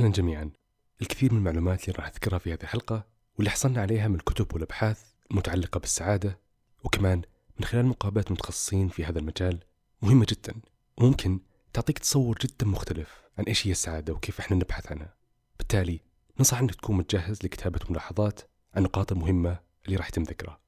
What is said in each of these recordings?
أهلا جميعا. الكثير من المعلومات اللي راح أذكرها في هذه الحلقة واللي حصلنا عليها من الكتب والأبحاث المتعلقة بالسعادة وكمان من خلال مقابلات متخصصين في هذا المجال مهمة جدا وممكن تعطيك تصور جدا مختلف عن إيش هي السعادة وكيف إحنا نبحث عنها. بالتالي ننصح أنك تكون متجهز لكتابة ملاحظات عن النقاط المهمة اللي راح يتم ذكرها.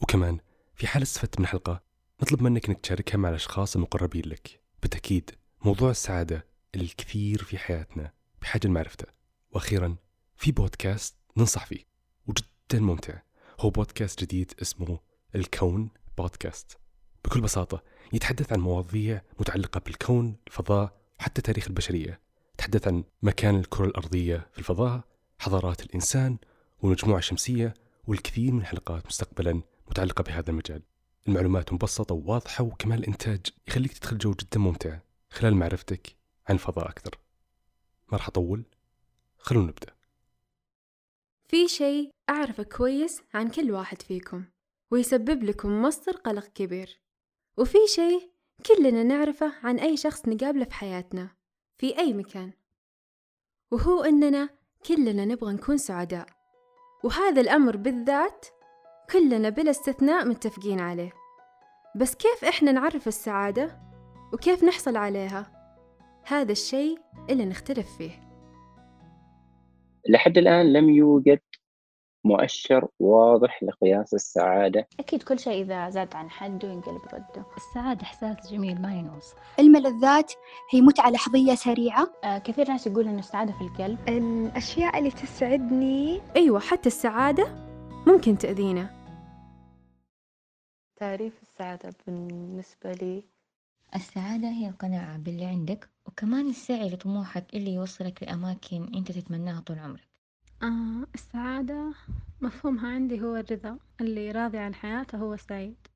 وكمان في حال استفدت من الحلقة نطلب منك أنك تشاركها مع الأشخاص المقربين لك. بالتأكيد موضوع السعادة الكثير في حياتنا بحاجة لمعرفته. وأخيرا في بودكاست ننصح فيه وجدا ممتع. هو بودكاست جديد اسمه الكون بودكاست. بكل بساطة يتحدث عن مواضيع متعلقة بالكون الفضاء وحتى تاريخ البشرية. تحدث عن مكان الكرة الأرضية في الفضاء حضارات الإنسان والمجموعة الشمسية والكثير من الحلقات مستقبلا متعلقة بهذا المجال. المعلومات مبسطة وواضحة وكمان الإنتاج يخليك تدخل جو جدا ممتع خلال معرفتك عن الفضاء أكثر. ما راح أطول؟ خلونا نبدأ. في شيء أعرفه كويس عن كل واحد فيكم ويسبب لكم مصدر قلق كبير. وفي شيء كلنا نعرفه عن أي شخص نقابله في حياتنا في أي مكان. وهو إننا كلنا نبغى نكون سعداء. وهذا الأمر بالذات كلنا بلا استثناء متفقين عليه. بس كيف إحنا نعرف السعادة؟ وكيف نحصل عليها؟ هذا الشيء اللي نختلف فيه. لحد الآن لم يوجد مؤشر واضح لقياس السعادة. أكيد كل شيء إذا زاد عن حده ينقلب ضده السعادة إحساس جميل ما ينوصف الملذات هي متعة لحظية سريعة. آه كثير ناس يقول إنه السعادة في القلب. الأشياء اللي تسعدني. أيوة حتى السعادة ممكن تأذينا. تعريف السعادة بالنسبة لي السعادة هي القناعة باللي عندك وكمان السعي لطموحك اللي يوصلك لأماكن أنت تتمناها طول عمرك. آه السعادة مفهومها عندي هو الرضا اللي راضي عن حياته هو سعيد.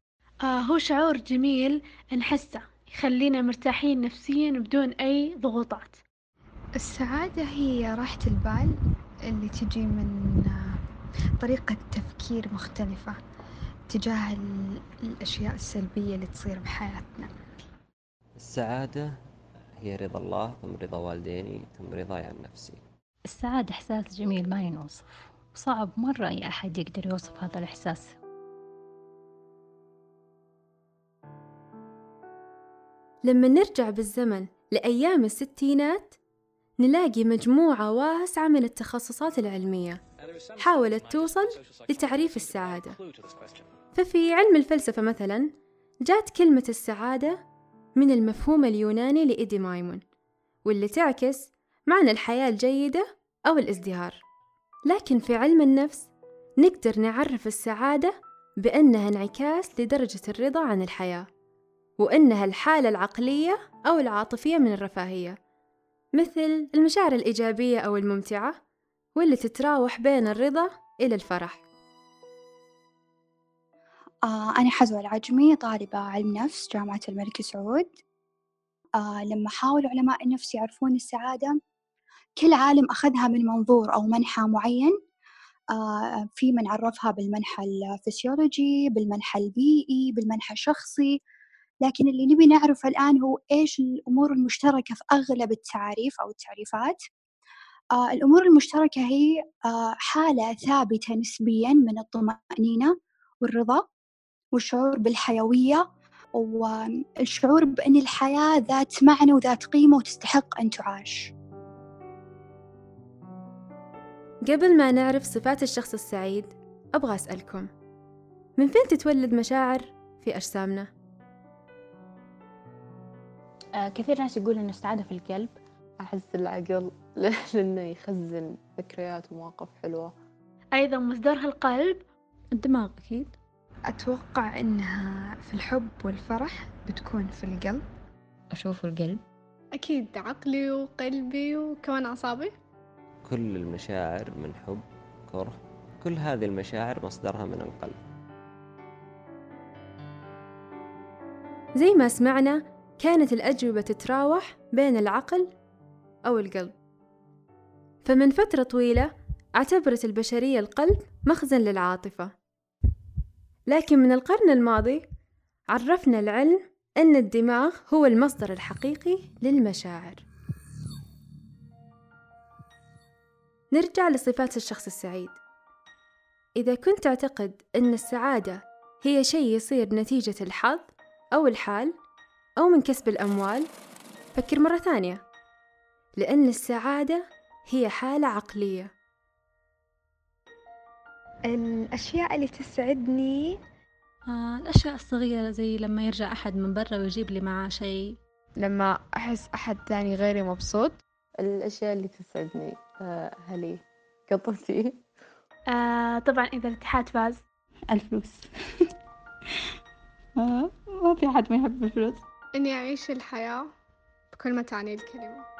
آه هو شعور جميل نحسه يخلينا مرتاحين نفسيا بدون أي ضغوطات. السعادة هي راحة البال اللي تجي من طريقة تفكير مختلفة تجاه الأشياء السلبية اللي تصير بحياتنا. السعادة هي رضا الله ثم رضا والديني ثم رضاي عن نفسي. السعادة إحساس جميل ما ينوصف. وصعب مرة أي أحد يقدر يوصف هذا الإحساس. لما نرجع بالزمن لأيام الستينات نلاقي مجموعة واسعة من التخصصات العلمية حاولت توصل لتعريف السعادة. ففي علم الفلسفة مثلا جات كلمة السعادة من المفهوم اليوناني لإيدي مايمون واللي تعكس معنى الحياة الجيدة أو الازدهار. لكن في علم النفس نقدر نعرف السعادة بأنها انعكاس لدرجة الرضا عن الحياة وأنها الحالة العقلية أو العاطفية من الرفاهية مثل المشاعر الإيجابية أو الممتعة واللي تتراوح بين الرضا إلى الفرح. آه أنا حزوة العجمي طالبة علم نفس جامعة الملك سعود. آه لما حاولوا علماء النفس يعرفون السعادة كل عالم أخذها من منظور أو منحى معين. آه في من عرفها بالمنحى الفسيولوجي بالمنحى البيئي بالمنحى الشخصي. لكن اللي نبي نعرفه الآن هو إيش الأمور المشتركة في أغلب التعاريف أو التعريفات. آه الأمور المشتركة هي آه حالة ثابتة نسبيا من الطمأنينة والرضا. والشعور بالحيوية والشعور بأن الحياة ذات معنى وذات قيمة وتستحق أن تعاش. قبل ما نعرف صفات الشخص السعيد أبغى أسألكم من فين تتولد مشاعر في أجسامنا؟ آه كثير ناس يقول إن السعادة في القلب. أحس العقل لأنه يخزن ذكريات ومواقف حلوة. أيضا مصدرها القلب. الدماغ أكيد. أتوقع إنها في الحب والفرح بتكون في القلب. أشوف القلب. أكيد عقلي وقلبي وكمان أعصابي. كل المشاعر من حب كره كل هذه المشاعر مصدرها من القلب. زي ما سمعنا كانت الأجوبة تتراوح بين العقل أو القلب. فمن فترة طويلة اعتبرت البشرية القلب مخزن للعاطفة. لكن من القرن الماضي عرفنا العلم أن الدماغ هو المصدر الحقيقي للمشاعر. نرجع لصفات الشخص السعيد. إذا كنت تعتقد أن السعادة هي شيء يصير نتيجة الحظ أو الحال أو من كسب الأموال فكر مرة ثانية. لأن السعادة هي حالة عقلية. الأشياء اللي تسعدني آه الأشياء الصغيرة زي لما يرجع أحد من برا ويجيب لي معاه شيء. لما أحس أحد تاني غيري مبسوط الأشياء اللي تسعدني آه هلي قطتي. آه طبعا إذا الاتحاد فاز. الفلوس. آه ما في حد ما يحب الفلوس. إني أعيش الحياة بكل ما تعني الكلمة.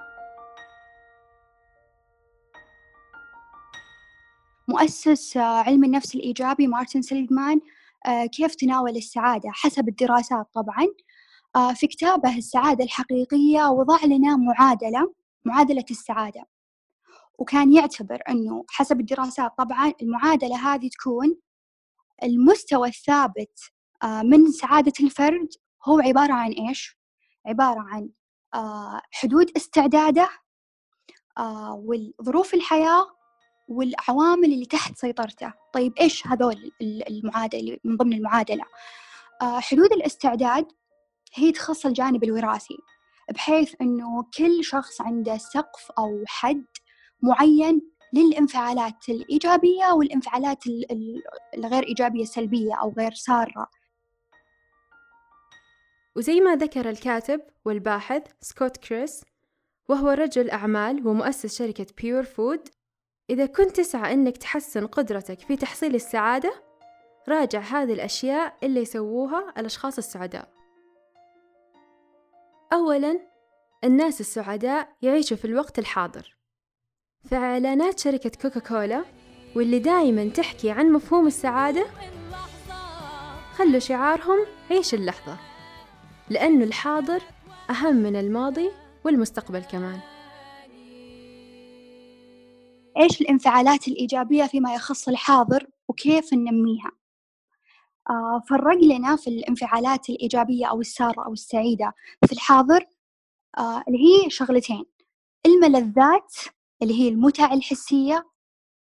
مؤسس علم النفس الإيجابي مارتن سيلجمان كيف تناول السعادة حسب الدراسات طبعا في كتابه السعادة الحقيقية وضع لنا معادلة معادلة السعادة وكان يعتبر أنه حسب الدراسات طبعا المعادلة هذه تكون المستوى الثابت من سعادة الفرد هو عبارة عن إيش؟ عبارة عن حدود استعداده والظروف الحياة والعوامل اللي تحت سيطرته. طيب إيش هذول المعادلة من ضمن المعادلة؟ حدود الاستعداد هي تخص الجانب الوراثي بحيث أنه كل شخص عنده سقف أو حد معين للإنفعالات الإيجابية والإنفعالات الغير إيجابية السلبية أو غير سارة. وزي ما ذكر الكاتب والباحث سكوت كريس وهو رجل أعمال ومؤسس شركة Pure Food إذا كنت تسعى أنك تحسن قدرتك في تحصيل السعادة راجع هذه الأشياء اللي يسووها الأشخاص السعداء. أولاً الناس السعداء يعيشوا في الوقت الحاضر. فإعلانات شركة كوكا كولا واللي دايما تحكي عن مفهوم السعادة خلوا شعارهم عيش اللحظة لأنه الحاضر أهم من الماضي والمستقبل كمان. إيش الانفعالات الإيجابية فيما يخص الحاضر وكيف ننميها. آه فرق لنا في الانفعالات الإيجابية أو السارة أو السعيدة. في الحاضر آه اللي هي شغلتين. الملذات اللي هي المتع الحسية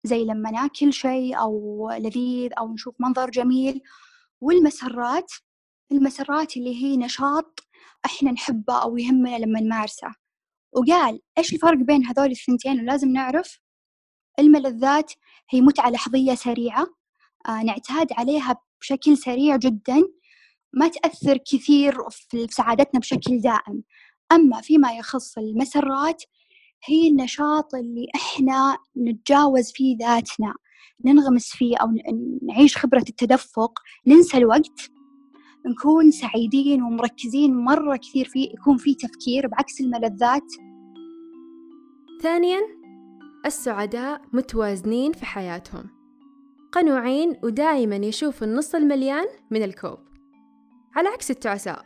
زي لما ناكل شيء أو لذيذ أو نشوف منظر جميل. والمسرات المسرات اللي هي نشاط إحنا نحبه أو يهمنا لما نمارسه. وقال إيش الفرق بين هذول الثنتين؟ ولازم نعرف الملذات هي متعة لحظية سريعة آه نعتاد عليها بشكل سريع جدا ما تأثر كثير في سعادتنا بشكل دائم. أما فيما يخص المسرات هي النشاط اللي إحنا نتجاوز فيه ذاتنا. ننغمس فيه أو نعيش خبرة التدفق ننسى الوقت نكون سعيدين ومركزين مرة كثير فيه يكون فيه تفكير بعكس الملذات. ثانياً السعداء متوازنين في حياتهم. قنوعين ودائما يشوفوا النص المليان من الكوب. على عكس التعساء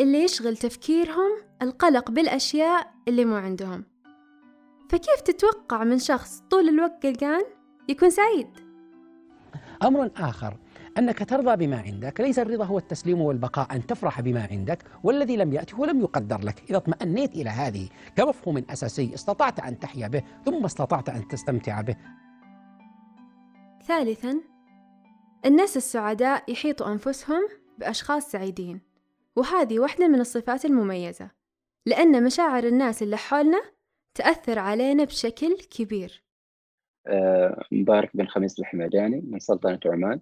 اللي يشغل تفكيرهم القلق بالأشياء اللي مو عندهم. فكيف تتوقع من شخص طول الوقت قلقان يكون سعيد؟ أمر آخر أنك ترضى بما عندك. ليس الرضا هو التسليم والبقاء أن تفرح بما عندك. والذي لم يأتي ولم يقدر لك. إذا اطمأنيت إلى هذه كمفهوم أساسي استطعت أن تحيا به ثم استطعت أن تستمتع به. ثالثا الناس السعداء يحيطوا أنفسهم بأشخاص سعيدين. وهذه واحدة من الصفات المميزة لأن مشاعر الناس اللي حولنا تأثر علينا بشكل كبير. آه، مبارك بن خميس الحمداني من سلطنة عمان.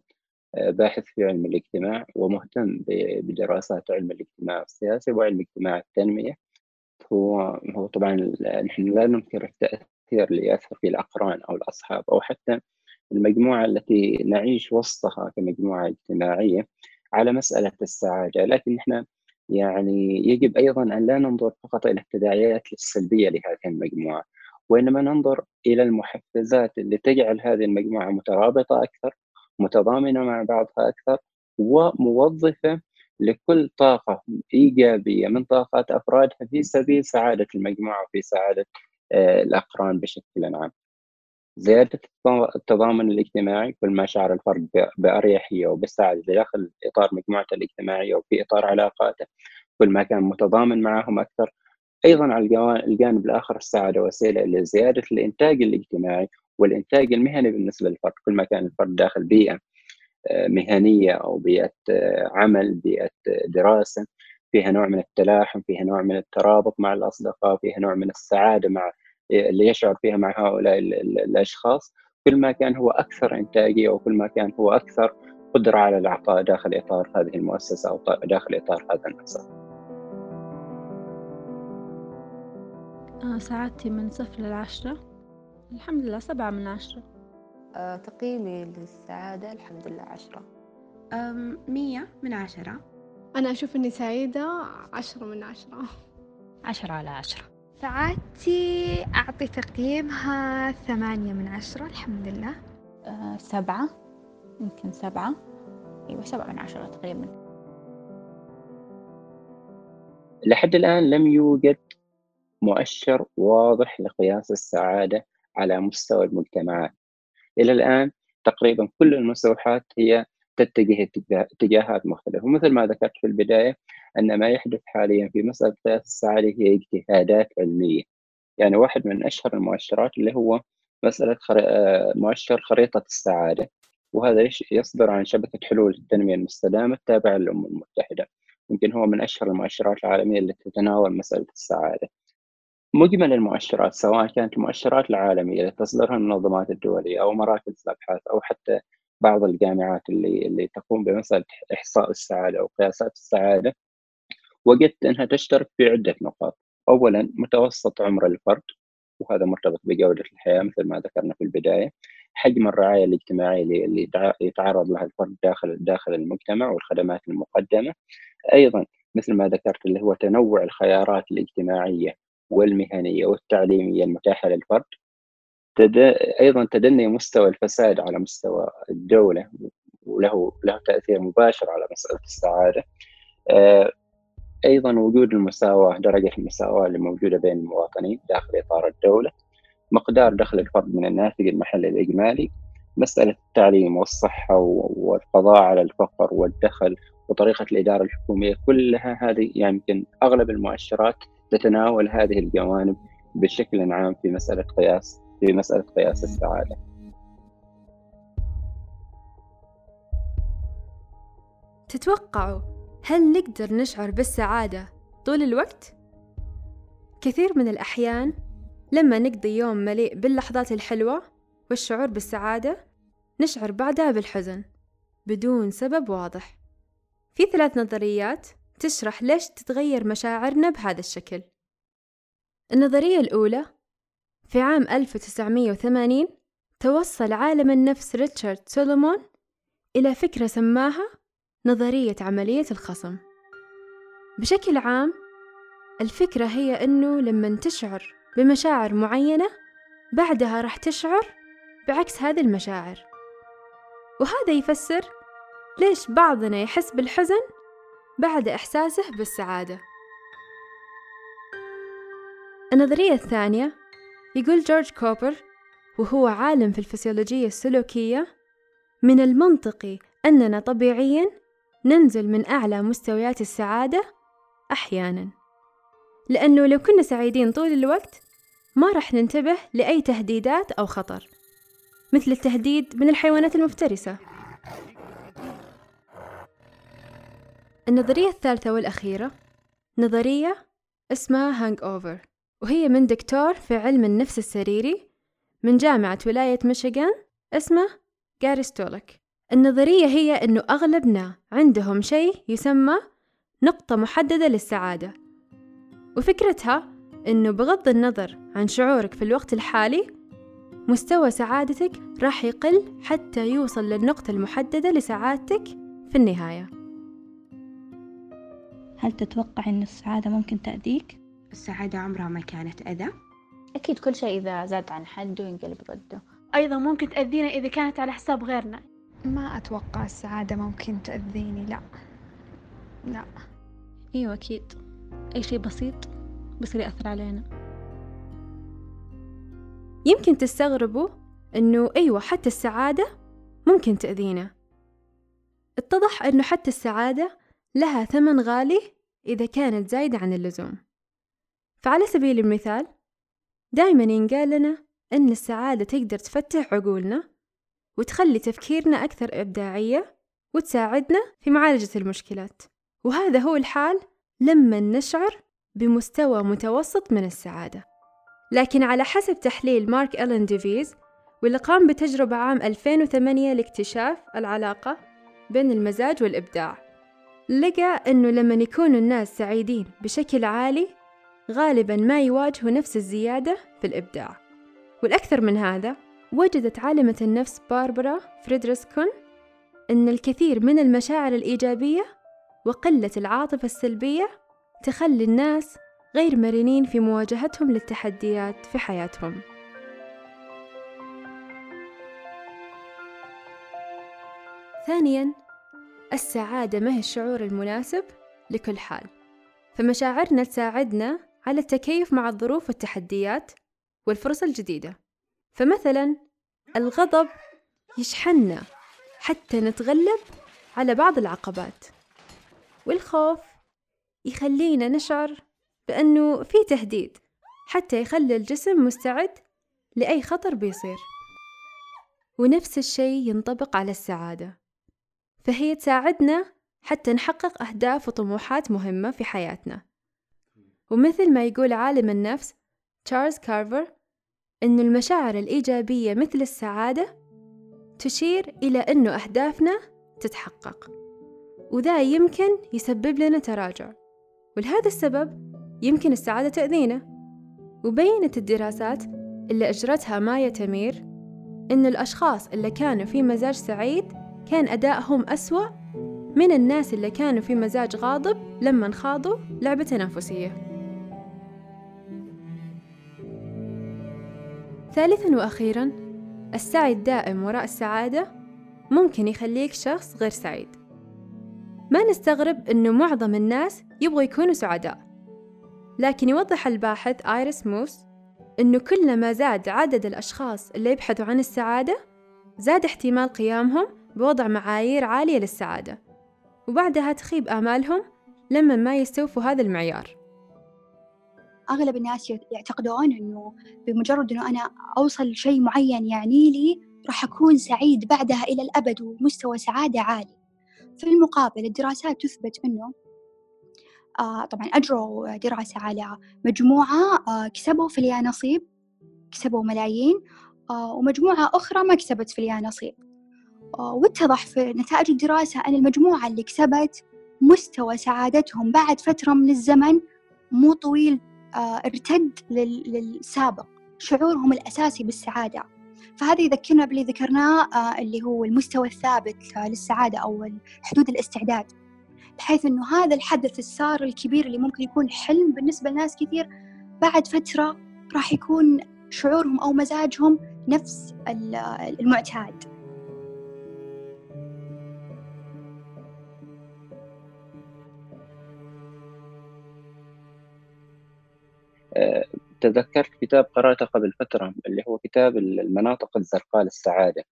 باحث في علم الاجتماع ومهتم بدراسات علم الاجتماع السياسي وعلم اجتماع التنمية. هو هو طبعا نحن لا ننكر التأثير اللي يأثر في الأقران أو الأصحاب أو حتى المجموعة التي نعيش وسطها كمجموعة اجتماعية على مسألة السعادة. لكن نحن يعني يجب أيضا أن لا ننظر فقط إلى التداعيات السلبية لهذه المجموعة وإنما ننظر إلى المحفزات اللي تجعل هذه المجموعة مترابطة أكثر متضامنة مع بعضها أكثر وموظفة لكل طاقة إيجابية من طاقات أفرادها في سبيل سعادة المجموعة وفي سعادة آه، الأقران بشكل عام. زيادة التضامن الاجتماعي كل ما شعر الفرد بأريحية وبالسعادة داخل إطار مجموعته الاجتماعية وفي إطار علاقاته كل ما كان متضامن معهم أكثر. أيضا على الجانب الآخر السعادة وسيلة لزيادة الإنتاج الاجتماعي والإنتاج المهني بالنسبة للفرد كل ما كان الفرد داخل بيئة آه، مهنية أو بيئة آه، عمل بيئة دراسة فيها نوع من التلاحم فيها نوع من الترابط مع الأصدقاء فيها نوع من السعادة مع اللي يشعر فيها مع هؤلاء الأشخاص. كل ما كان هو أكثر إنتاجية وكل ما كان هو أكثر قدرة على العطاء داخل إطار هذه المؤسسة أو داخل إطار هذا آه سعادتي من صفر للعشرة. الحمد لله سبعة من عشرة. آه تقييمي للسعادة الحمد لله عشرة. مية من عشرة. أنا أشوف إني سعيدة عشرة من عشرة. عشرة على عشرة. سعادتي أعطي تقييمها ثمانية من عشرة الحمد لله. أه سبعة يمكن سبعة. أيوة سبعة من عشرة تقريبا. لحد الآن لم يوجد مؤشر واضح لقياس السعادة على مستوى المجتمعات إلى الآن تقريبا كل المستوحات هي تتجه اتجاهات مختلفة. ومثل ما ذكرت في البداية أن ما يحدث حاليا في مسألة قياس السعادة هي اجتهادات علمية. يعني واحد من أشهر المؤشرات اللي هو مسألة خري... آه، مؤشر خريطة السعادة. وهذا يصدر عن شبكة حلول التنمية المستدامة التابعة للأمم المتحدة. يمكن هو من أشهر المؤشرات العالمية التي تتناول مسألة السعادة. مجمل المؤشرات سواء كانت المؤشرات العالمية التي تصدرها المنظمات الدولية أو مراكز الأبحاث أو حتى بعض الجامعات اللي اللي تقوم بمسألة إحصاء السعادة أو قياسات السعادة وجدت أنها تشترك في عدة نقاط. أولا متوسط عمر الفرد وهذا مرتبط بجودة الحياة مثل ما ذكرنا في البداية حجم الرعاية الاجتماعية اللي يتعرض لها الفرد داخل داخل المجتمع والخدمات المقدمة. أيضا مثل ما ذكرت اللي هو تنوع الخيارات الاجتماعية والمهنية والتعليمية المتاحة للفرد تد... أيضا تدني مستوى الفساد على مستوى الدولة وله له تأثير مباشر على مسألة السعادة. آه، أيضا وجود المساواة درجة المساواة اللي موجودة بين المواطنين داخل إطار الدولة مقدار دخل الفرد من الناتج المحلي الإجمالي مسألة التعليم والصحة والقضاء على الفقر والدخل وطريقة الإدارة الحكومية كلها هذه يمكن أغلب المؤشرات تتناول هذه الجوانب بشكل عام في مسألة قياس في مسألة قياس السعادة تتوقعوا هل نقدر نشعر بالسعادة طول الوقت؟ كثير من الأحيان لما نقضي يوم مليء باللحظات الحلوة والشعور بالسعادة نشعر بعدها بالحزن بدون سبب واضح في ثلاث نظريات تشرح ليش تتغير مشاعرنا بهذا الشكل. النظرية الأولى في عام 1980 توصل عالم النفس ريتشارد سولومون إلى فكرة سماها نظرية عملية الخصم. بشكل عام الفكرة هي أنه لما تشعر بمشاعر معينة بعدها راح تشعر بعكس هذه المشاعر. وهذا يفسر ليش بعضنا يحس بالحزن بعد إحساسه بالسعادة. النظرية الثانية يقول جورج كوبر وهو عالم في الفسيولوجية السلوكية من المنطقي أننا طبيعيا ننزل من أعلى مستويات السعادة أحيانا. لأنه لو كنا سعيدين طول الوقت ما راح ننتبه لأي تهديدات أو خطر مثل التهديد من الحيوانات المفترسة. النظرية الثالثة والأخيرة. نظرية اسمها هانج أوفر وهي من دكتور في علم النفس السريري من جامعة ولاية ميشيغان اسمه جاري ستولك. النظرية هي أنه أغلبنا عندهم شيء يسمى نقطة محددة للسعادة. وفكرتها أنه بغض النظر عن شعورك في الوقت الحالي مستوى سعادتك راح يقل حتى يوصل للنقطة المحددة لسعادتك في النهاية. هل تتوقع أن السعادة ممكن تأذيك؟ السعادة عمرها ما كانت أذى. أكيد كل شيء إذا زاد عن حده ينقلب ضده. أيضا ممكن تأذينا إذا كانت على حساب غيرنا. ما أتوقع السعادة ممكن تأذيني لا. لا. أيوة أكيد. أي شيء بسيط بصير يأثر علينا. يمكن تستغربوا إنه أيوة حتى السعادة ممكن تأذينا. اتضح إنه حتى السعادة لها ثمن غالي إذا كانت زايدة عن اللزوم. فعلى سبيل المثال دايما ينقال لنا أن السعادة تقدر تفتح عقولنا وتخلي تفكيرنا أكثر إبداعية وتساعدنا في معالجة المشكلات. وهذا هو الحال لما نشعر بمستوى متوسط من السعادة. لكن على حسب تحليل مارك ألين ديفيز واللي قام بتجربة عام 2008 لاكتشاف العلاقة بين المزاج والإبداع. لقى أنه لما يكونوا الناس سعيدين بشكل عالي غالبا ما يواجهوا نفس الزيادة في الإبداع. والأكثر من هذا وجدت عالمة النفس باربرا فريدرسكون أن الكثير من المشاعر الإيجابية وقلة العاطفة السلبية تخلي الناس غير مرنين في مواجهتهم للتحديات في حياتهم. ثانيا السعادة ما هي الشعور المناسب لكل حال. فمشاعرنا تساعدنا على التكيف مع الظروف والتحديات والفرص الجديدة. فمثلا الغضب يشحننا حتى نتغلب على بعض العقبات. والخوف يخلينا نشعر بأنه في تهديد حتى يخلي الجسم مستعد لأي خطر بيصير. ونفس الشيء ينطبق على السعادة. فهي تساعدنا حتى نحقق أهداف وطموحات مهمة في حياتنا. ومثل ما يقول عالم النفس تشارلز كارفر أن المشاعر الإيجابية مثل السعادة تشير إلى أن أهدافنا تتحقق وذا يمكن يسبب لنا تراجع. ولهذا السبب يمكن السعادة تأذينا. وبينت الدراسات اللي أجرتها مايا تمير أن الأشخاص اللي كانوا في مزاج سعيد كان أدائهم أسوأ من الناس اللي كانوا في مزاج غاضب لما خاضوا لعبة تنافسية. ثالثا وأخيرا السعي الدائم وراء السعادة ممكن يخليك شخص غير سعيد. ما نستغرب أنه معظم الناس يبغوا يكونوا سعداء لكن يوضح الباحث آيريس موس أنه كلما زاد عدد الأشخاص اللي يبحثوا عن السعادة زاد احتمال قيامهم بوضع معايير عالية للسعادة. وبعدها تخيب آمالهم لما ما يستوفوا هذا المعيار. أغلب الناس يعتقدون إنه بمجرد إنه أنا أوصل لشيء معين يعني لي راح أكون سعيد بعدها إلى الأبد ومستوى سعادة عالي. في المقابل الدراسات تثبت إنه آه طبعا أجروا دراسة على مجموعة آه كسبوا في اليانصيب كسبوا ملايين آه ومجموعة أخرى ما كسبت في اليانصيب واتضح في نتائج الدراسة أن المجموعة اللي كسبت مستوى سعادتهم بعد فترة من الزمن مو طويل آه ارتد للسابق شعورهم الأساسي بالسعادة. فهذا يذكرنا باللي ذكرناه آه اللي هو المستوى الثابت آه للسعادة أو حدود الاستعداد. بحيث أنه هذا الحدث السار الكبير اللي ممكن يكون حلم بالنسبة لناس كثير بعد فترة راح يكون شعورهم أو مزاجهم نفس المعتاد. تذكرت كتاب قرأته قبل فترة اللي هو كتاب المناطق الزرقاء للسعادة.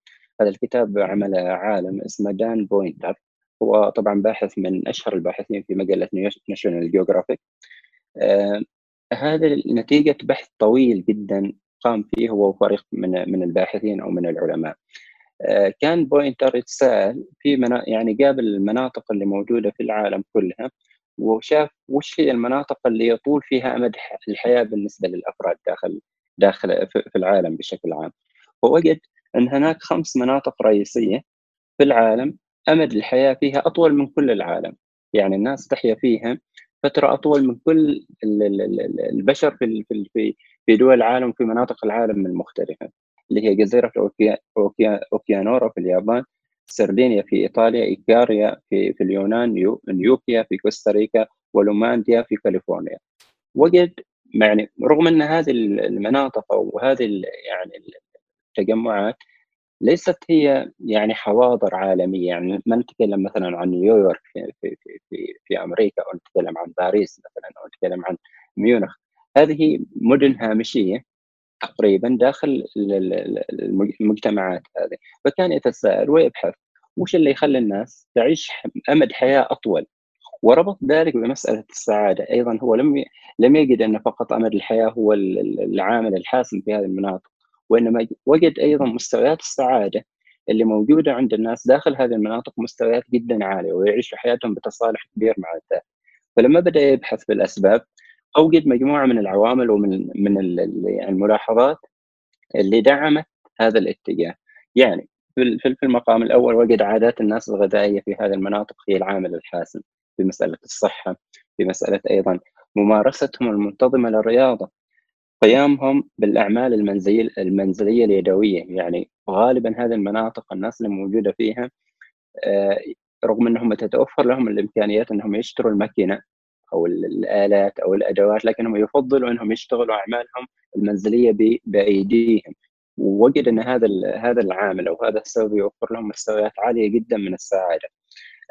هذا الكتاب عمله عالم اسمه دان بوينتر هو طبعا باحث من أشهر الباحثين في مجلة ناشونال جيوغرافيك آه هذا نتيجة بحث طويل جدا قام فيه هو وفريق من من الباحثين أو من العلماء. آه دان بيوتنر يتساءل في منا يعني قابل المناطق اللي موجودة في العالم كلها. وشاف وش هي المناطق اللي يطول فيها امد الحياة بالنسبة للأفراد داخل داخل في العالم بشكل عام. ووجد أن هناك خمس مناطق رئيسية في العالم أمد الحياة فيها أطول من كل العالم. يعني الناس تحيا فيها فترة أطول من كل البشر في في في دول العالم في مناطق العالم المختلفة اللي هي جزيرة أوكيناوا في اليابان سردينيا في إيطاليا ايكاريا في في اليونان نيكويا في كوستاريكا ولوما ليندا في كاليفورنيا. وجد يعني رغم إن هذه المناطق أو هذه يعني التجمعات ليست هي يعني حواضر عالمية. يعني ما نتكلم مثلا عن نيويورك في في في, في أمريكا أو نتكلم عن باريس مثلا أو نتكلم عن ميونخ. هذه مدن هامشية تقريبا داخل المجتمعات هذه. فكان يتساءل ويبحث وش اللي يخلي الناس تعيش أمد حياة أطول؟ وربط ذلك بمسألة السعادة. أيضا هو لم لم يجد أن فقط أمد الحياة هو العامل الحاسم في هذه المناطق وإنما وجد أيضا مستويات السعادة اللي موجودة عند الناس داخل هذه المناطق مستويات جدا عالية ويعيشوا حياتهم بتصالح كبير مع الذات. فلما بدأ يبحث في الأسباب أوجد مجموعة من العوامل ومن من الملاحظات اللي دعمت هذا الاتجاه. يعني في المقام الأول وجد عادات الناس الغذائية في هذه المناطق هي العامل الحاسم في مسألة الصحة في مسألة أيضا ممارستهم المنتظمة للرياضة. قيامهم بالأعمال المنزلية المنزلية اليدوية. يعني غالبا هذه المناطق الناس اللي موجودة فيها آه، رغم أنهم تتوفر لهم الإمكانيات أنهم يشتروا الماكينة أو الآلات أو الأدوات لكنهم يفضلوا أنهم يشتغلوا أعمالهم المنزلية بأيديهم. ووجد أن هذا هذا العامل أو هذا السبب يوفر لهم مستويات عالية جدا من السعادة.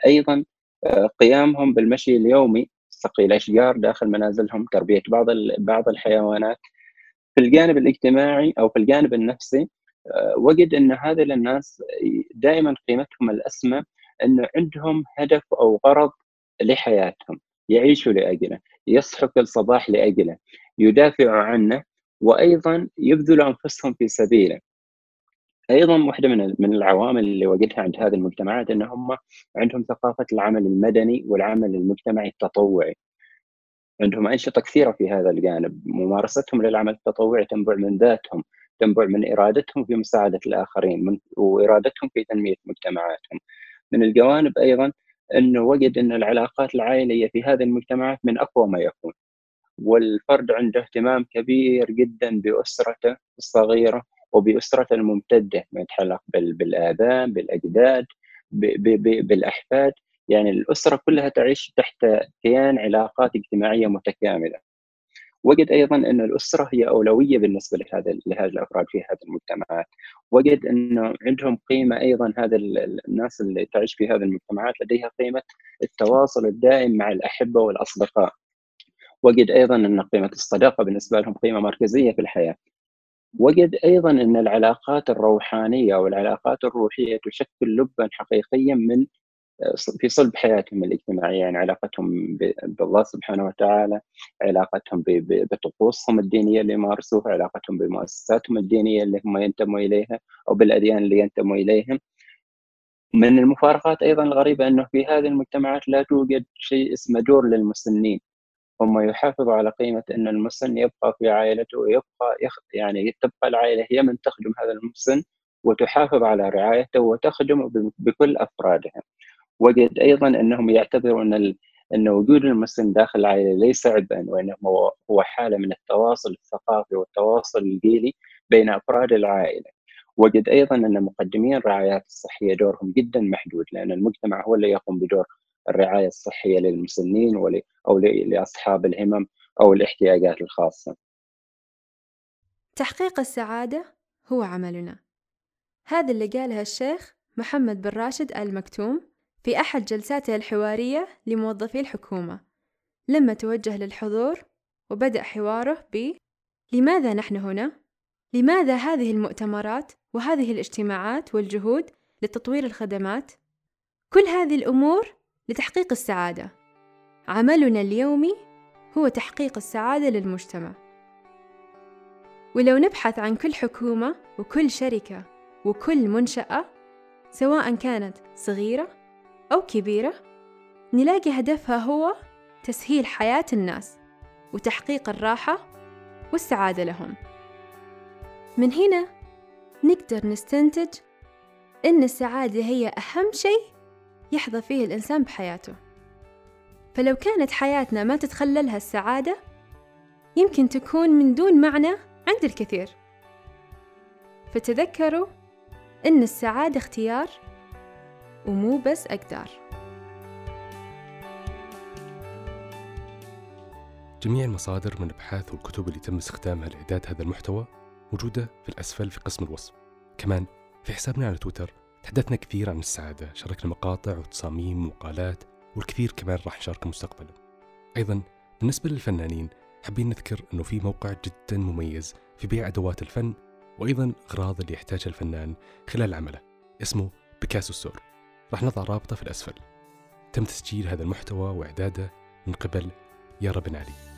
أيضا آه، قيامهم بالمشي اليومي سقي الأشجار داخل منازلهم تربية بعض بعض الحيوانات. في الجانب الاجتماعي أو في الجانب النفسي آه، وجد إن هذه الناس دائما قيمتهم الأسمى إنه عندهم هدف أو غرض لحياتهم. يعيشوا لأجله يصحوا كل صباح لأجله يدافعوا عنه وأيضا يبذلوا أنفسهم في سبيله. أيضا واحدة من من العوامل اللي وجدتها عند هذه المجتمعات إن هم عندهم ثقافة العمل المدني والعمل المجتمعي التطوعي. عندهم أنشطة كثيرة في هذا الجانب. ممارستهم للعمل التطوعي تنبع من ذاتهم تنبع من إرادتهم في مساعدة الآخرين من وإرادتهم في تنمية مجتمعاتهم. من الجوانب أيضا أنه وجد أن العلاقات العائلية في هذه المجتمعات من أقوى ما يكون. والفرد عنده اهتمام كبير جدا بأسرته الصغيرة وبأسرته الممتدة ما يتعلق بالآباء بالأجداد بالأحفاد. يعني الأسرة كلها تعيش تحت كيان علاقات اجتماعية متكاملة. وجد أيضا أن الأسرة هي أولوية بالنسبة لهذا لهذه الأفراد في هذه المجتمعات وجد أنه عندهم قيمة أيضا هذا الناس اللي تعيش في هذه المجتمعات لديها قيمة التواصل الدائم مع الأحبة والأصدقاء. وجد أيضا أن قيمة الصداقة بالنسبة لهم قيمة مركزية في الحياة. وجد أيضا أن العلاقات الروحانية والعلاقات الروحية تشكل لبا حقيقيا من في صلب حياتهم الاجتماعية يعني علاقتهم بالله سبحانه وتعالى علاقتهم بطقوسهم الدينية اللي يمارسوها علاقتهم بمؤسساتهم الدينية اللي هم ينتموا إليها أو بالأديان اللي ينتموا إليهم. من المفارقات أيضا الغريبة أنه في هذه المجتمعات لا توجد شيء اسمه دور للمسنين. هم يحافظوا على قيمة أن المسن يبقى في عائلته ويبقى يخ... يعني تبقى العائلة هي من تخدم هذا المسن وتحافظ على رعايته وتخدمه بكل أفرادها. وجد أيضا أنهم يعتبروا ان أن وجود المسلم داخل العائلة ليس عبئا وإنما هو حالة من التواصل الثقافي والتواصل الجيلي بين أفراد العائلة. وجد أيضا أن مقدمين الرعايات الصحية دورهم جدا محدود لأن المجتمع هو اللي يقوم بدور الرعاية الصحية للمسنين أو لأصحاب الهمم أو الاحتياجات الخاصة. تحقيق السعادة هو عملنا. هذا اللي قالها الشيخ محمد بن راشد آل مكتوم في أحد جلساته الحوارية لموظفي الحكومة لما توجه للحضور وبدأ حواره ب لماذا نحن هنا؟ لماذا هذه المؤتمرات وهذه الاجتماعات والجهود لتطوير الخدمات؟ كل هذه الأمور لتحقيق السعادة عملنا اليومي هو تحقيق السعادة للمجتمع ولو نبحث عن كل حكومة وكل شركة وكل منشأة سواء كانت صغيرة أو كبيرة نلاقي هدفها هو تسهيل حياة الناس وتحقيق الراحة والسعادة لهم. من هنا نقدر نستنتج إن السعادة هي أهم شيء يحظى فيه الإنسان بحياته. فلو كانت حياتنا ما تتخللها السعادة يمكن تكون من دون معنى عند الكثير. فتذكروا إن السعادة اختيار ومو بس أقدر جميع المصادر من الأبحاث والكتب اللي تم استخدامها لإعداد هذا المحتوى موجودة في الأسفل في قسم الوصف. كمان في حسابنا على تويتر تحدثنا كثير عن السعادة شاركنا مقاطع وتصاميم ومقالات والكثير كمان راح نشاركه مستقبلا. أيضا بالنسبة للفنانين حابين نذكر أنه في موقع جدا مميز في بيع أدوات الفن وأيضا أغراض اللي يحتاجها الفنان خلال عمله اسمه بيكاسو ستور راح نضع رابطة في الأسفل. تم تسجيل هذا المحتوى وإعداده من قبل يارا بن علي